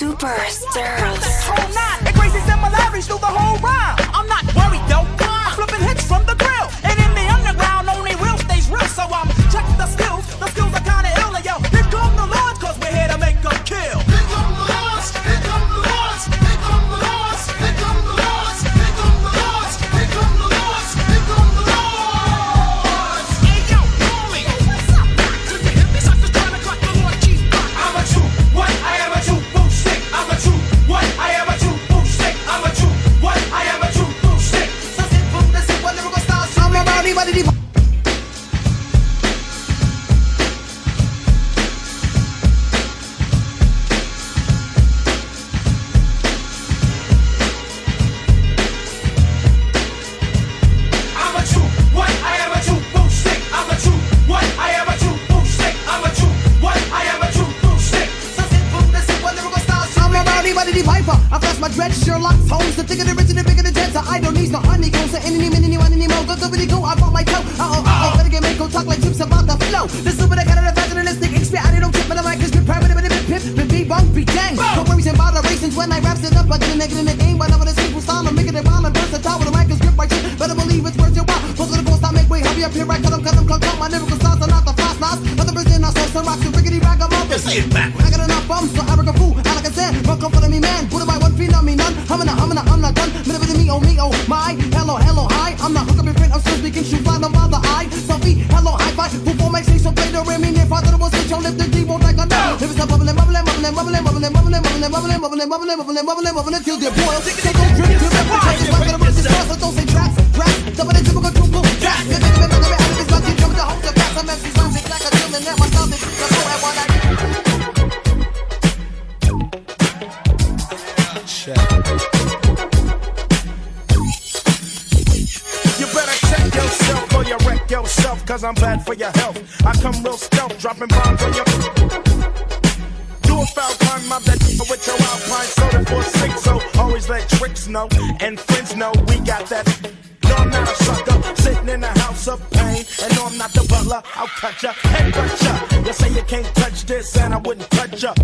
Superstars. And crazy similarities through the whole rhyme. I'm not worried though. I'm flipping hits from the grill. And in the underground, only real stays real. So I'm checking the skills. The skills are kinda dread, Sherlock Holmes. The thicker the richer, the bigger the jets. I don't need no honeycombs. So any, any, any, any, more. Go, go, go, go. I bought my toe. Uh oh, uh oh. Better get Mako talk like chips about the flow. The super, the kind of the fashionistic expert. I don't tip, but I'm like, cause private, but it's pip, pip, be bunk, be dang. No worries and moderations when I raps it up. I get a nigga in the game, but I'm with a simple style. I'm making it rhyme and versatile with a mic and script right shit. Better believe it's worth your while. Close to the ghost, I make way. Hurry up here, right? Cut 'em, cut 'em, cut 'em. My lyrical styles are not the fast knots. But the person I saw some rocks and rickety ragamuffin. Say it backwards. I got enough bums Erica Fool. And like I said, run come for me, man. Put it by one feet on me, none. I'm gonna, I'm not done. Minute with me, oh me, oh my. Hello, hello, hi. I'm not hook up your friend. I'm still speaking. Shoot fly, don't bother. I. Selfie, hello, high five. Full form, make so play the rim. If I thought it was lift the D, won't like a no. If it's a bubbling, bubbling, bubbling, bubbling, bubbling, bubbling, bubbling, bubbling, bubbling, bubbling, bubbling, bubbling, bubbling, till they boil. Take a drink to the fire. It's like a rip the sauce, so don't say trap. Some of the cause I'm bad for your health. I come real stealth, dropping bombs on your. Do a foul crime, mob that with your alpine soda for six. So always let tricks know and friends know we got that. No, I'm not a sucker, sitting in a house of pain. And no, I'm not the butler, I'll cut ya, head cut ya. You say you can't touch this, and I wouldn't touch ya.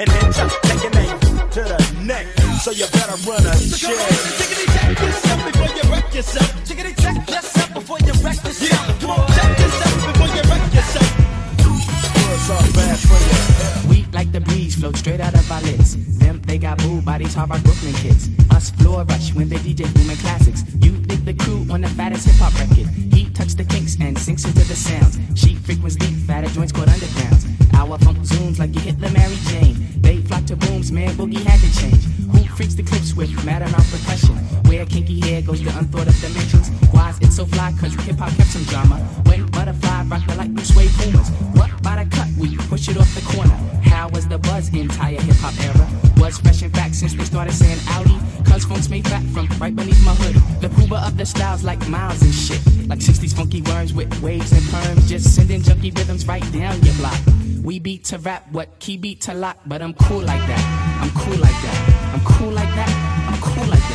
And hit ya, take your name to the neck. So you better run a shit. Chickity check yourself before you wreck yourself. Chickity check yourself before you wreck yourself. Yeah, come on, check yourself before you wreck yourself. What's all bad for you? We like the breeze, float straight out of our lids. Them, they got booed by these hard rock Brooklyn kids. Us floor rush when they DJ booming classics. You dig the crew on the fattest hip hop record. He touch the kinks and sinks into the sounds. She frequents deep, fatter joints called undergrounds. Our funk zooms like you hit the Mary Jane. Man, boogie had to change. Who freaks the clips with matter on percussion? Where kinky hair goes to unthought of dimensions. Why's it so fly? Cause hip hop kept some drama. When butterfly rock like blue suede pumas. What push it off the corner. How was the buzz entire hip hop era? Was fresh in fact since they started saying Audi. Cause funk's made fat from right beneath my hood. The pooba of the styles like miles and shit. Like 60s funky worms with waves and perms. Just sending junky rhythms right down your block. We beat to rap, what key beat to lock, but I'm cool like that. I'm cool like that. I'm cool like that. I'm cool like that.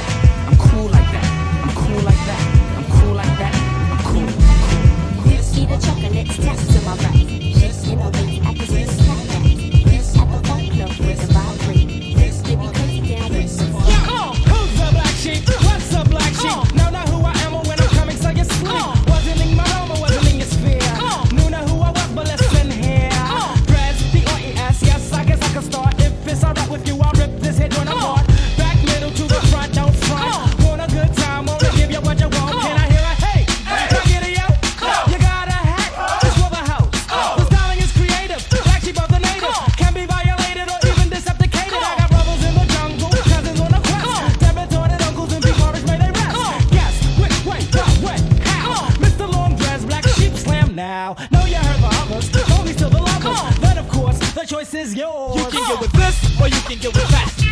Can get with this, or you can get with that.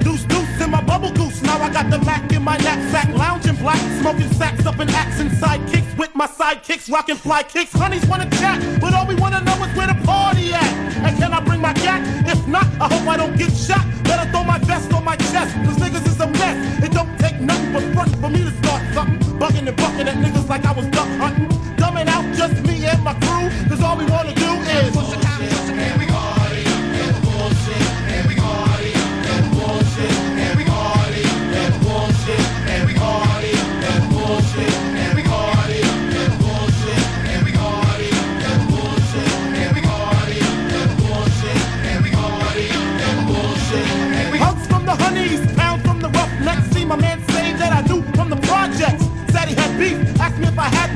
Deuce deuce in my bubble goose. Now I got the Mac in my knapsack, lounging black, smoking sacks up in axe and sidekicks with my sidekicks, rocking fly kicks. Honeys wanna chat, but all we wanna know is where the party at. And can I bring my gat? If not, I hope I don't get shot. Better throw my vest on my chest, cause niggas is a mess. It don't take nothing but front for me to start something. Bugging and bucking at niggas like I was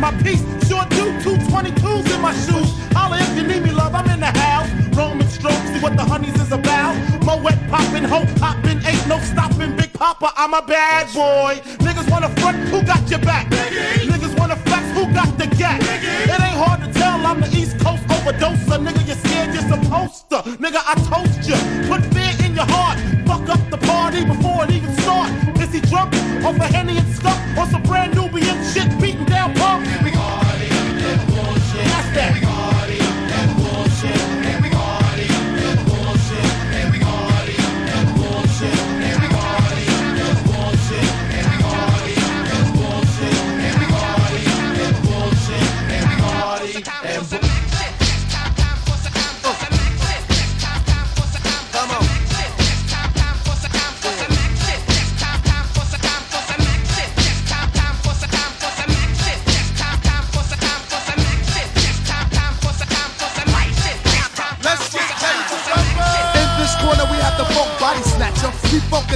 my piece. Sure do, two 22s in my shoes. Holla if you need me, love, I'm in the house. Roman stroke, see what the honeys is about. Moet poppin', hope poppin', ain't no stopping. Big Papa, I'm a bad boy. Niggas wanna front, who got your back? Niggas wanna flex, who got the gat? It ain't hard to tell, I'm the East Coast overdoser. Nigga, you're scared, you're supposed to. Nigga, I toast you. Put fear in your heart. Fuck up the party before it even start. Is he drunk off a Henny and stuff? Or some brand Nubian shit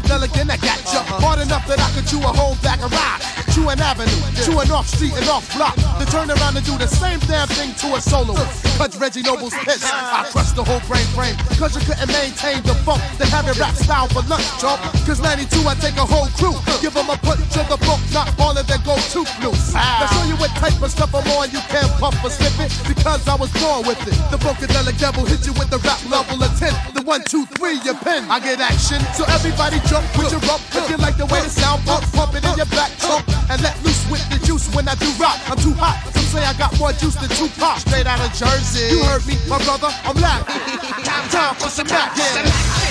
Funkadelic I got ya. Hard enough that I could chew a whole bag of rock. Chew an avenue, to an off street and off block. To turn around and do the same damn thing to a soloist. Cut Reggie Noble's piss. I crushed the whole brain frame. Cause you couldn't maintain the funk. Then have it rap style for lunch, chump. Cause 92, I take a whole crew. Give them a punch to the book, not all of them go too loose. Now show you what type of stuff I'm on. You can't puff or slip it because I was born with it. The Funkadelic devil hit you with the rap level of 10. The one, two, three, your pen. I get action. So everybody jump, put your. If you like the way the sound pump, pump it in your back trunk. And let loose with the juice when I do rock. I'm too hot. Some say I got more juice than two Tupac. Straight out of Jersey. You heard me, my brother. I'm live. Time for some. Yeah.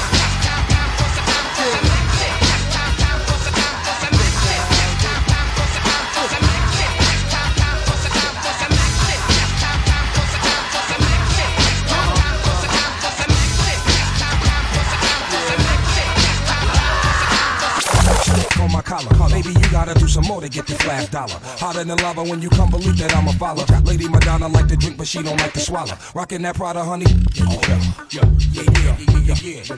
Last dollar. Hotter than lava when you come believe that I'm a follower. Lady Madonna like to drink, but she don't like to swallow. Rockin' that Prada, honey. Yeah, yeah, yeah, yeah, yeah, yeah, yeah,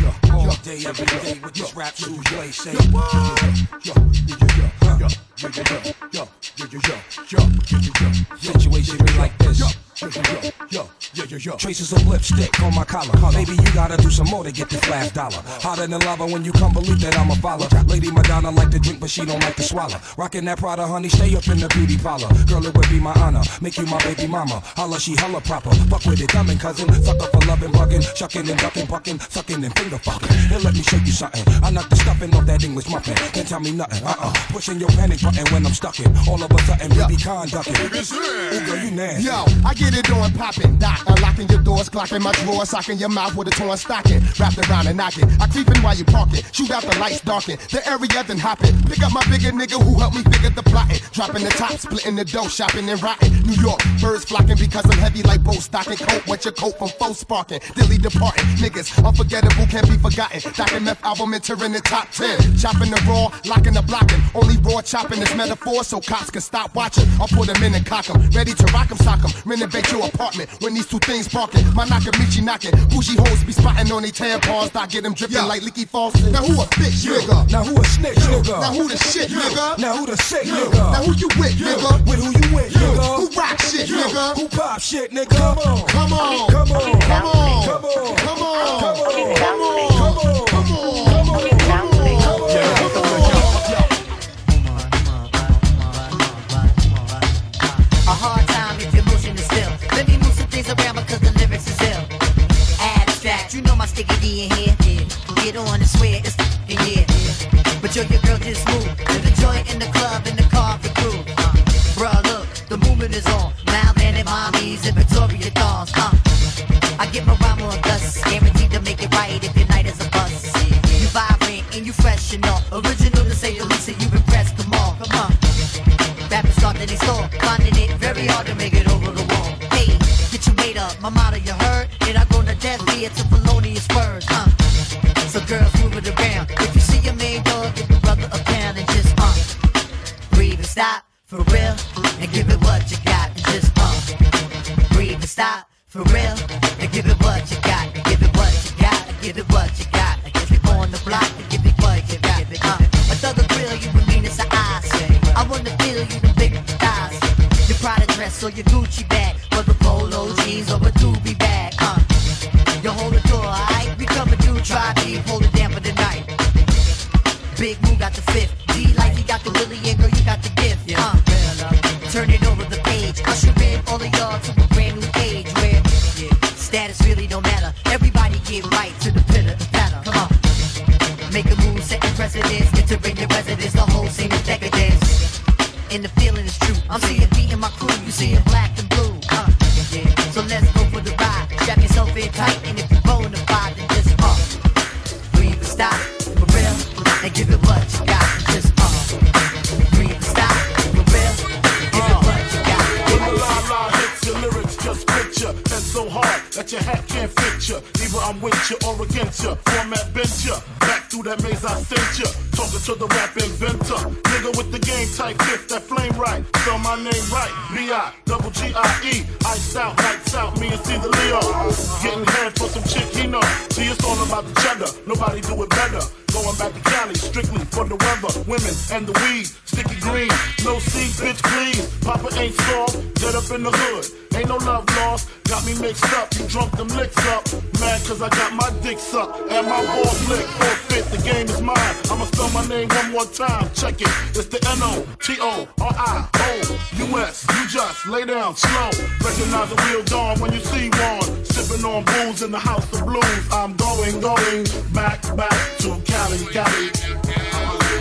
yeah, All day, every day with this rap shoes play. Say, Situation be like this. Traces of lipstick on my collar. Maybe you gotta do some more to get this last dollar. Hotter than lava when you come believe that I'm a follower. Lady Madonna like to drink, but she don't like to swallow. Rockin' that Prada, honey, stay up in the beauty parlor. Girl, it would be my honor. Make you my baby mama. Holla, she hella proper. Fuck with it, dumbin' cousin. Suck up for loving, bugging. Shucking and ducking, bucking. Sucking and finger fucking. Here, let me show you something. I knock the stuffing off that English muffin. Can't tell me nothing. Uh uh. Pushing your panic button when I'm stuck in. All of a sudden, baby, conducting. Ooh, girl, you nasty. Yo, I get it on poppin', doc. Unlocking your doors, clocking my drawers, socking your mouth with a torn stocking. Wrapped around and knocking. I creepin' while you parkin'. Shoot out the lights, darken. The area then hoppin'. Pick up my bigger nigga who helped me figure the plotting. Dropping the top, splitting the dough, shopping and rotting. New York, birds flocking because I'm heavy like boat stocking. Coat, wet your coat from foe sparking. Dilly departing. Niggas, unforgettable, can't be forgotten. Docking meth album entering the top 10. Chopping the raw, locking the blocking. Only raw chopping is metaphor so cops can stop watching. I'll put them in and cock 'em. Ready to rock 'em, sock 'em. Renovate your apartment when these two things barking. My Nakamichi knocking. Bougie hoes be spotting on they tampons. I get them dripping like leaky faucet. Now who a bitch, nigga? Now who a snitch, nigga? Now who the shit, nigga? Now who the sick, nigga? Now who you with, nigga? With who you with, nigga? Who rock shit, nigga? Who pop shit, nigga? Come on. Stop for real and give it what you got and just uh breathe and stop for real and give it what you got and give it what you got and give it what you got and give it on the block and give it what you got. Uh, a grill you with mean as an eye. I wanna feel you the big thighs. Your Prada dress or your Gucci bag, whether polo jeans or a doobie bag. Uh, you hold the door, alright? We coming through, try deep, hold it you or against you. Format bent. Back through that maze I sent you. Talking to the rap inventor. Nigga with the game type fifth, that flame right. Spell my name right. B-I, double G-I-E. Iced out, lights out, me and see the Leo. Getting head for some chick he know. See, it's all about the cheddar. Nobody do it better. Going back to Cali, strictly for the weather, women, and the weed. Sticky green, no seeds, bitch, please. Papa ain't soft, get up in the hood. Ain't no love lost, got me mixed up. You drunk them licks up. Mad cause I got my dick sucked and my balls licked. Forfeit, the game is mine. I'ma spell my name one more time. Check it, it's the N-O-T-O-R-I-O-U-S. You just lay down slow. Recognize the real dawn when you see one. Sipping on booze in the house of blues. I'm going, going back, back to Cali, Cali.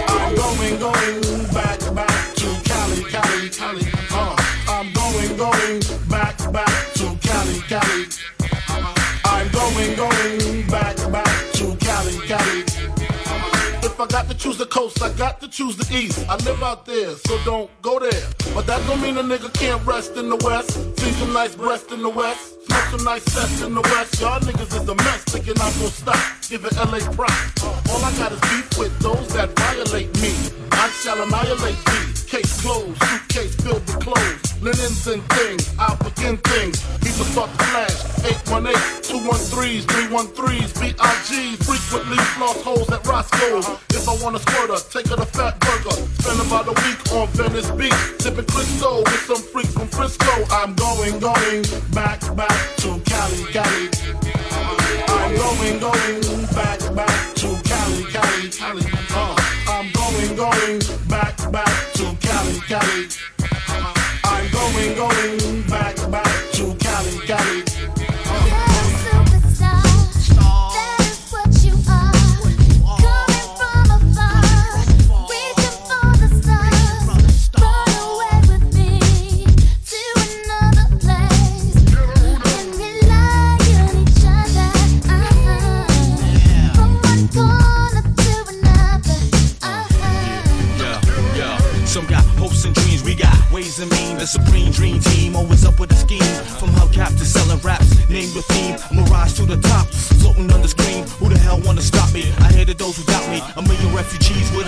I'm going, going back, back to Cali, Cali, Cali. Uh, I'm going, going back, back to Cali, Cali. I'm going, going back, back to Cali, Cali. If I got to choose the coast, I got to choose the east. I live out there, so don't go there. But that don't mean a nigga can't rest in the west. See some nice breast in the west. Smoke some nice sets in the west. Y'all niggas is a mess, thinking I'm gonna stop. Give it LA props. All I got is beef with those that violate me. I shall annihilate thee. Case closed, suitcase filled with clothes. Linens and things, I'll begin things. People start to flash. 818, 213s, 313s, BIGs. Frequently floss holes at Roscoe's. If I want a squirter, take her to Fatburger. Spend about a week on Venice Beach. Sipping Cristo with some freaks from Frisco. I'm going, going back, back to Cali, Cali. I'm going, going back, back to Cali, Cali, Cali. Uh, going, going back, back to Cali, Cali. I'm going, going back, back to Cali, Cali. Name your theme. I'ma rise to the top, floating on the screen. Who the hell wanna stop me? I hated those who doubt me. A million refugees with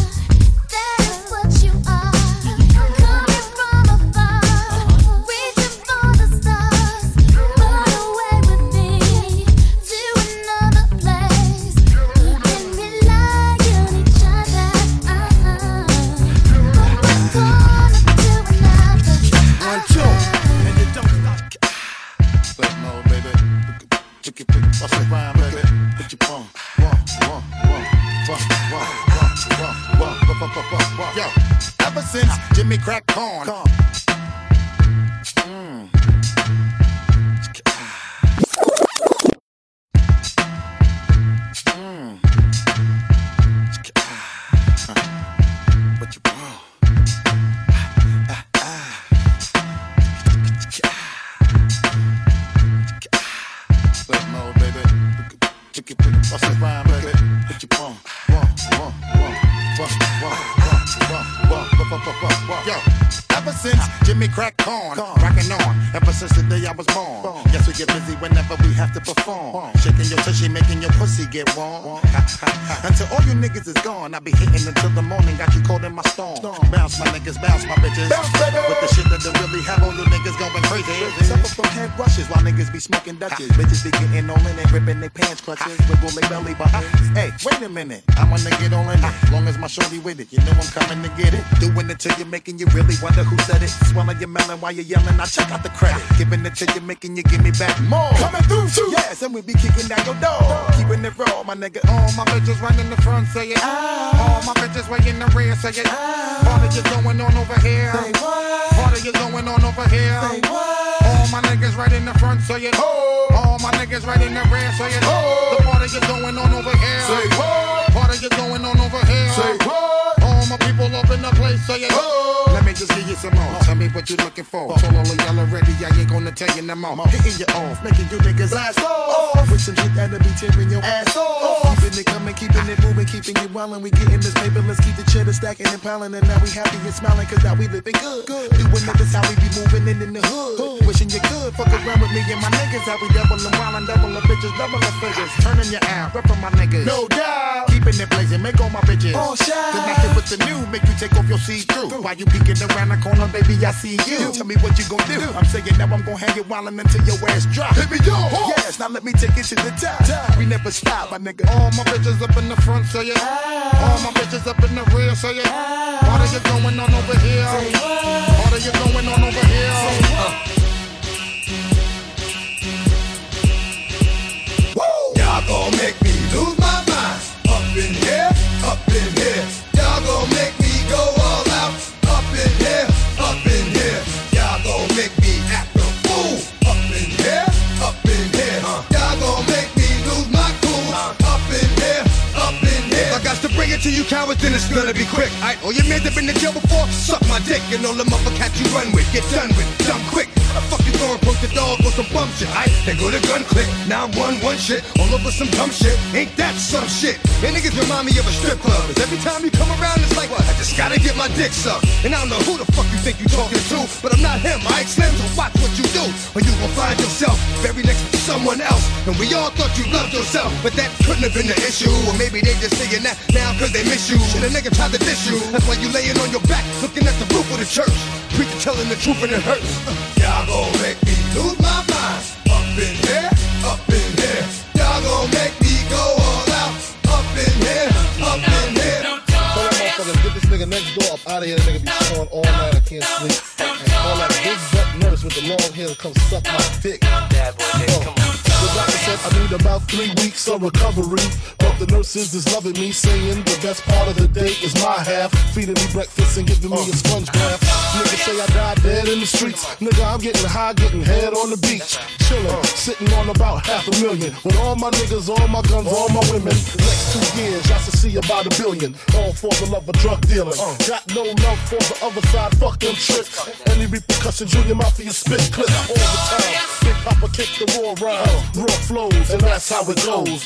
Yo, ever since Jimmy cracked corn. Mm. Get warm. Until all you niggas is gone, I'll be hitting until smoking Dutches. Bitches be getting all in it, ripping their pants clutches, wiggle their belly buttons. Hey, wait a minute, I wanna get all in it. Long as my shorty with it, you know I'm coming to get it. Doing it till you're making you really wonder who said it. Swallow your melon while you're yelling. I check out the credit. Giving it till you're making you give me back more. Coming through too. Yes, and we be kicking down your door. Keeping it raw, my nigga. All my bitches running the front, say it. Ah. All my bitches way in the rear, say it. Ah. Party you going on over here. Say what? Party you going on over here. Say what? All my niggas right in the front, say it. All my niggas right in the rear, say it. The party you going on over here. Say what? Party you going on over here. Say what? All my people up in the place, say it. Let me just give you some more. Tell me what you looking for. Told all of y'all already, I ain't gonna tell you no more. Hitting you off, making you niggas blast off. With some shit that'll be tearing your ass off. Keeping it coming, keeping it moving, keeping it wildin'. We getting this paper, let's keep the cheddar stacking and piling. And now we happy and smiling, cause now we living good. Doing it, this how we be moving in, in the hood. You fuck around with me and my niggas. How we doubling, wildin', doubling bitches, doubling figures. Turning your out, reppin' my niggas. No doubt. Keeping it blazing, make all my bitches. All shine. Connected with the new, make you take off your see-through. While you peeking around the corner, baby, I see you. Tell me what you gon' do. I'm saying now I'm gon' hang it wildin' until your ass drop. Hit me up. Yes, now let me take it to the top. We never stop, my nigga. All my bitches up in the front, say yeah. All my bitches up in the rear, say yeah. What are you going on over here? What are you going on over here? Uh, to you cowards, then it's gonna be quick. Alright, all your men that been in jail before, suck my dick, and all the motherfuckers you run with, get done with, done quick. I fucking go and poke the dog on some bum shit. I then go to gun click. Now I'm one one shit all over some dumb shit. Ain't that some shit? And niggas remind me of a strip club. Cause every time you come around, it's like what? I just gotta get my dick sucked. And I don't know who the fuck you think you talking to, but I'm not him. I Slim, so watch what you do, or you gon' find yourself very next to someone else. And we all thought you loved yourself, but that couldn't have been the issue. Or maybe they just saying that now cause they miss you. Shit, a nigga tried to diss you. That's why you laying on your back, looking at the roof of the church. Preacher telling the truth and it hurts. Y'all gon' make me lose my mind. Up in here, up in here. Y'all gon' make me go all out. Up in here, up in here. Tell that motherfucker, get this nigga next door up out of here. That nigga be snoring all night. I can't sleep. And all that big butt nurse with the long hair come suck my dick. Uh, The doctor said I need about three weeks of recovery. But the nurses is loving me, saying the best part of the day is my half. Feeding me breakfast and giving me a sponge bath. Niggas say I died dead in the streets. Nigga, I'm getting high, getting head on the beach. Chillin', sitting on about half a million. With all my niggas, all my guns, all my women. Next two years, I should see about a billion. All for the love of drug dealing. Got no love for the other side, fuck them tricks. Any repercussions, Junior Mafia spit clip all the time. Big Papa kick the raw rhymes, raw flows, and that's how it goes.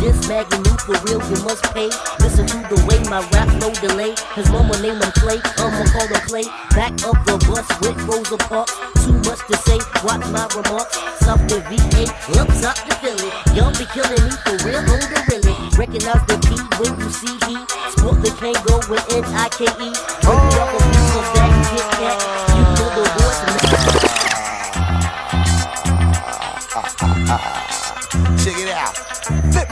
This Maggie for real, you must pay. Listen to the way my rap no delay. His mama name him Clay, I'ma call him Clay. Back up the bus with Rosa Parks. Too much to say, watch my remarks. South the VA, up top the Philly. Y'all be killing me for real, oh, on the really. Recognize the P when you see E. Sport the Kangol with N-I-K-E. It up a piece of that, get that.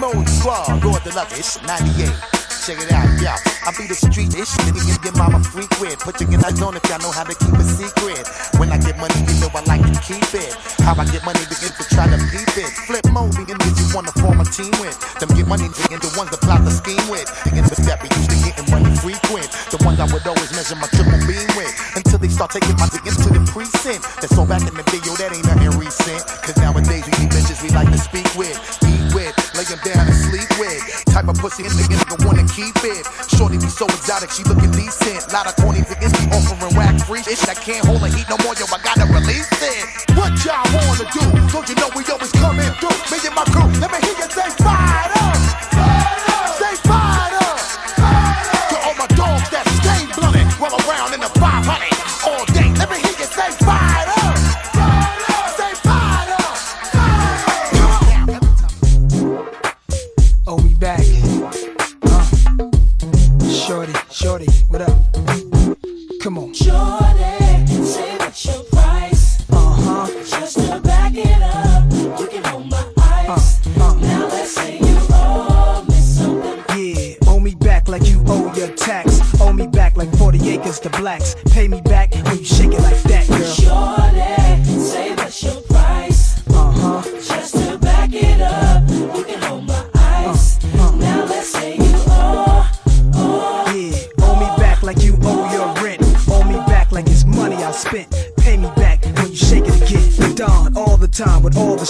Mode squad, Lord the it's 98. Check it out, yeah. I be the street ish, nigga, give your mama free quid. Put your in that zone if y'all know how to keep a secret. When I get money, you know I like to keep it. How I get money, begin to try to peep it. Flip mode, begin to you wanna form a team with. Them get money, begin the ones that plot the scheme with. Begin to step, we used to getting money frequent. The ones I would always measure my triple beam with. Until they start taking my diggings to the precinct. Pussy in the nigga wanna keep it. Shorty be so exotic, she looking decent. Lot of corny niggas offering whack free shit. I can't hold the heat no more, yo, I gotta release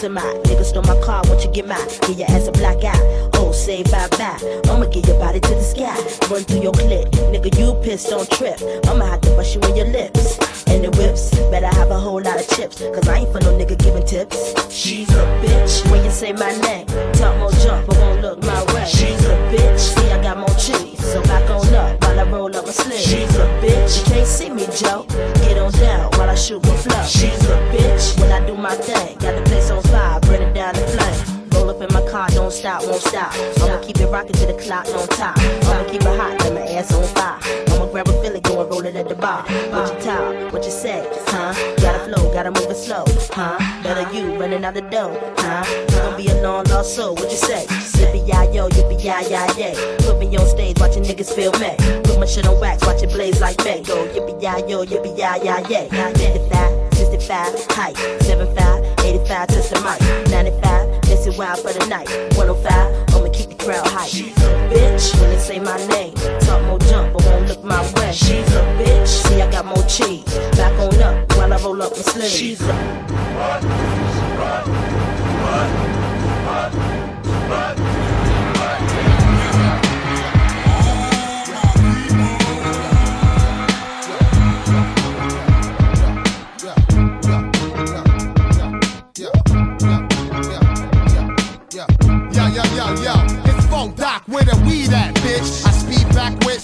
cat like a semi. Nigga stole my car, won't you get mine? Give your ass a black eye. Oh, say bye bye. I'ma get your body to the sky. Run through your clip. Nigga, you pissed, don't trip. I'ma have to bust you in your lips. And the whips, better have a whole lot of chips. Cause I ain't for no nigga giving tips. She's a bitch. When you say my name, talk more jump, but won't look my way. She's a bitch. See, I got more cheese. So back on up while I roll up my sleeve. She's You can't see me, Joe. Get on down while I shoot my flow. She's a bitch. When I do my thing, got the place on fire, burn it down the flame. Up in my car, don't stop, won't stop. I'ma keep it rocking to the clock, don't top. I'ma keep it hot, let my ass on fire. I'ma grab a Philly, go and roll it at the bar. What you talk, what you say, huh? Gotta flow, gotta move it slow, huh? Better you running out the door, huh? You gon' be a long lost soul, what you say? Yippee yi yo, yippee yi yi yay. Put me on stage, watching niggas feel me. Put my shit on wax, watch it blaze like me. Go yippee yi yo, yippee yi yi yay. 55, 65, height, 75, 85, touch the mic. 95, this wild for the night. 105, I'ma keep the crowd hype. She's a bitch when they say my name. Talk more jump, but won't look my way. She's a bitch, see I got more cheese. Back on up while I roll up my sleeves. She's a Yeah, yeah, yeah, yeah. It's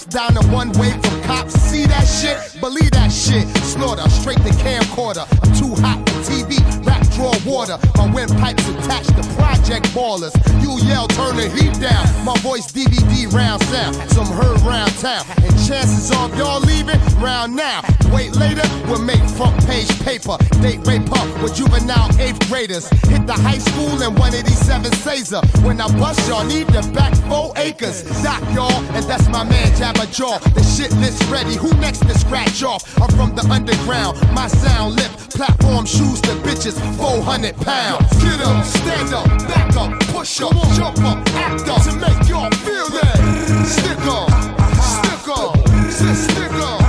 down in one way from cops. See that shit? Believe that shit. Slaughter, straight to camcorder. I'm too hot draw water. My windpipes attached to project ballers. You yell, turn the heat down. My voice DVD round sound. Some heard round town. And chances of y'all leaving round now. Wait later, we'll make front page paper. Date rape up with juvenile eighth graders. Hit the high school in 187 Caesar. When I bust, y'all need to back four acres. Doc, y'all, and that's my man Jabba Jaw. The shit list ready. Who next to scratch off? I'm from the underground. My sound lift. platform shoes to bitches, 400 pounds. Get up, stand up, back up, push up, jump up, act up to make y'all feel that. Stick up, stick up, stick up,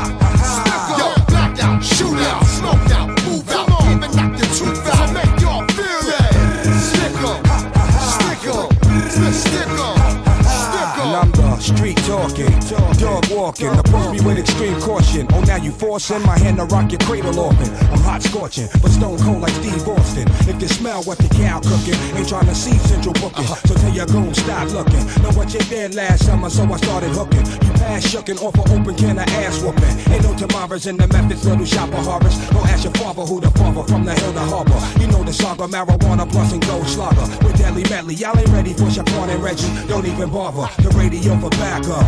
dog walking. Approach me with extreme caution. Oh, now you forcing my hand to rock your cradle orphan. I'm hot scorching, but stone cold like Steve Austin. If you smell what the cow cooking, ain't trying to see central booking. Uh-huh. So tell your goon, stop looking. Know what you did last summer, so I started hooking. You pass shucking off an open can of ass whooping. Ain't no tomorrows in the methods, little shopper harvest. Don't ask your father who the father from the hill to harbor. You know the saga, marijuana plus and gold slugger. With deadly medley, y'all ain't ready for Shaquan and Reggie. Don't even bother. The radio for backup.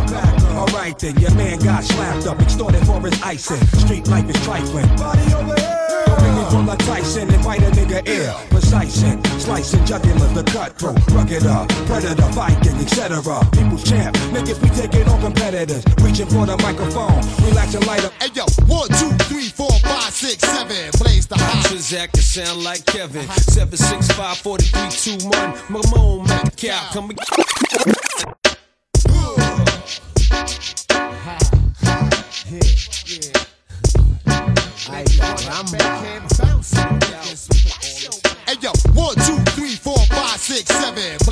Alright then, your man got slapped up, extorted for his icing. Street life is trifling. Body over here. Me pull like Tyson and bite a nigga ear. Precising, slicing jugular, the cutthroat, rugged up, predator, Viking, etc. People's champ, niggas be taking on competitors, reaching for the microphone, relax and light up. Hey yo, one, two, three, four, five, six, seven. Blaze the hot. Transact to sound like Kevin. 765 4321. Mamone Mac Cow. Come Hey yo, one, two, three, four, five, six, seven.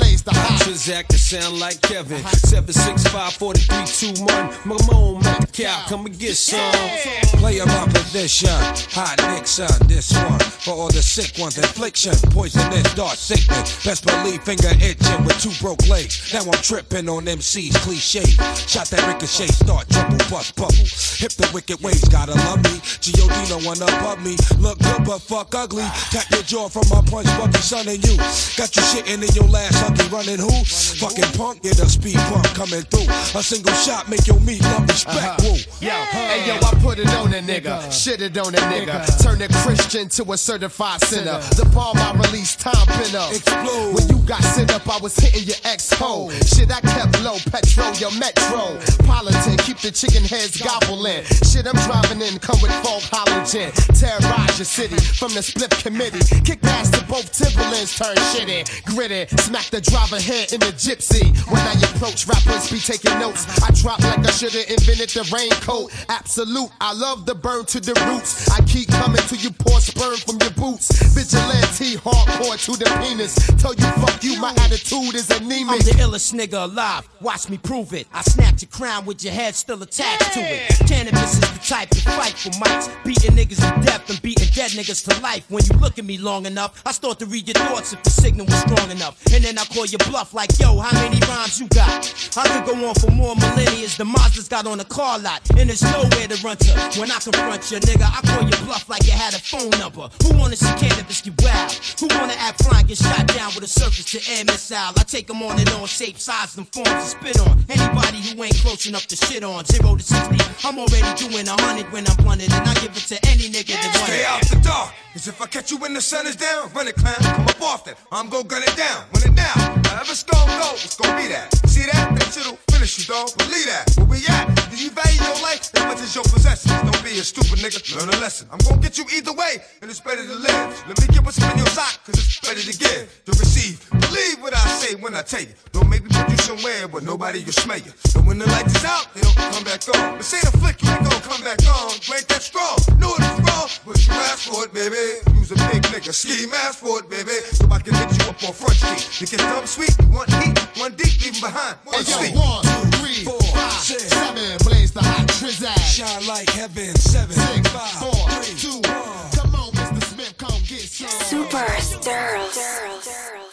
Hot. Transact to sound like Kevin. 765 4321. Mamone Mac Cow. Come and get some. Play my position, hot Nixon, this one for all the sick ones, infliction, poisonous, dark sickness. Best believe finger itching with two broke legs. Now I'm tripping on MC's cliche. Shot that ricochet, start trouble, bust bubble. Hip the wicked ways, gotta love me. G.O.D. no one above me. Look good but fuck ugly. Tap your jaw from my punch, Bucky, son, and you. Got you shitting in your last huggy, running who? Fucking punk, get a speed bump coming through. A single shot make your meat love respect. Uh-huh. Woo. Yo, hey yo, I put it on a nigga, shit it on a nigga, turn a Christian to a certified sinner. The bomb I released, time pin up. Explode. When you got sent up, I was hitting your ex hole. Shit, I kept low, petrol, your metro. Politan, keep the chicken heads gobbling. Shit, I'm driving in, come with fog halogen. Terrorize your city from the split committee. Kick ass to both Timberlands, turn shitty. Gritty, smack the driver head in the gypsy. When I approach, rappers be taking notes. I drop like I should've invented the raincoat. Absolute, I love the burn to the roots. I keep coming till you pour sperm from your boots. Vigilante, hardcore to the penis. Tell you fuck you, my attitude is anemic. I'm the illest nigga alive. Watch me prove it. I snatch your crown with your head still attached to it. Canibus is the type to fight for mics. Beating niggas to death and beating dead niggas to life. When you look at me long enough, I start to read your thoughts if the signal was strong enough. And then I call your bluff like, yo, how many rhymes you got? I could go on for more millennia. The Mazda's got on a car lot. And there's nowhere to run to. When I confront you, nigga, I call you bluff like you had a phone number. Who wanna see Canibus get wild? Who wanna act flying, get shot down with a surface to air missile? I take them on and on, shape, size, and forms to spit on. Anybody who ain't close enough to shit on. Zero to 60, I'm already doing a hundred when I'm blunted. And I give it to any nigga that want Stay out the dark. Cause if I catch you when the sun is down, run it, clown. Come up off that. I'm gon' gun it down. Run it down. However it's go, it's be that. See that? That shit'll finish you, dog. Believe that. Where we at? Do you value your life as much as your possessions? Don't be a stupid nigga. Learn a lesson. I'm gonna get you either way, and it's better to live. Let me get what's in your sock, cause it's better to give, to receive. Believe what I say when I tell you. Don't make me put you somewhere where nobody will smell you. So when the lights is out, they don't come back on. But say the flick, you ain't gon' come back on. Ain't that strong. Know it is wrong, but you asked for it, baby. Use a big nigga, ski mask for it, baby. So I can hit you up on front street. You get dumb sweet, one heat, one deep, leave 'em behind. One Hey yo, one, two, three, five, seven. Blaze the hot. Shine like heaven, seven, Six, five, four, three, two, one. Come on, Mr. Smith, come get some. Super Stirls.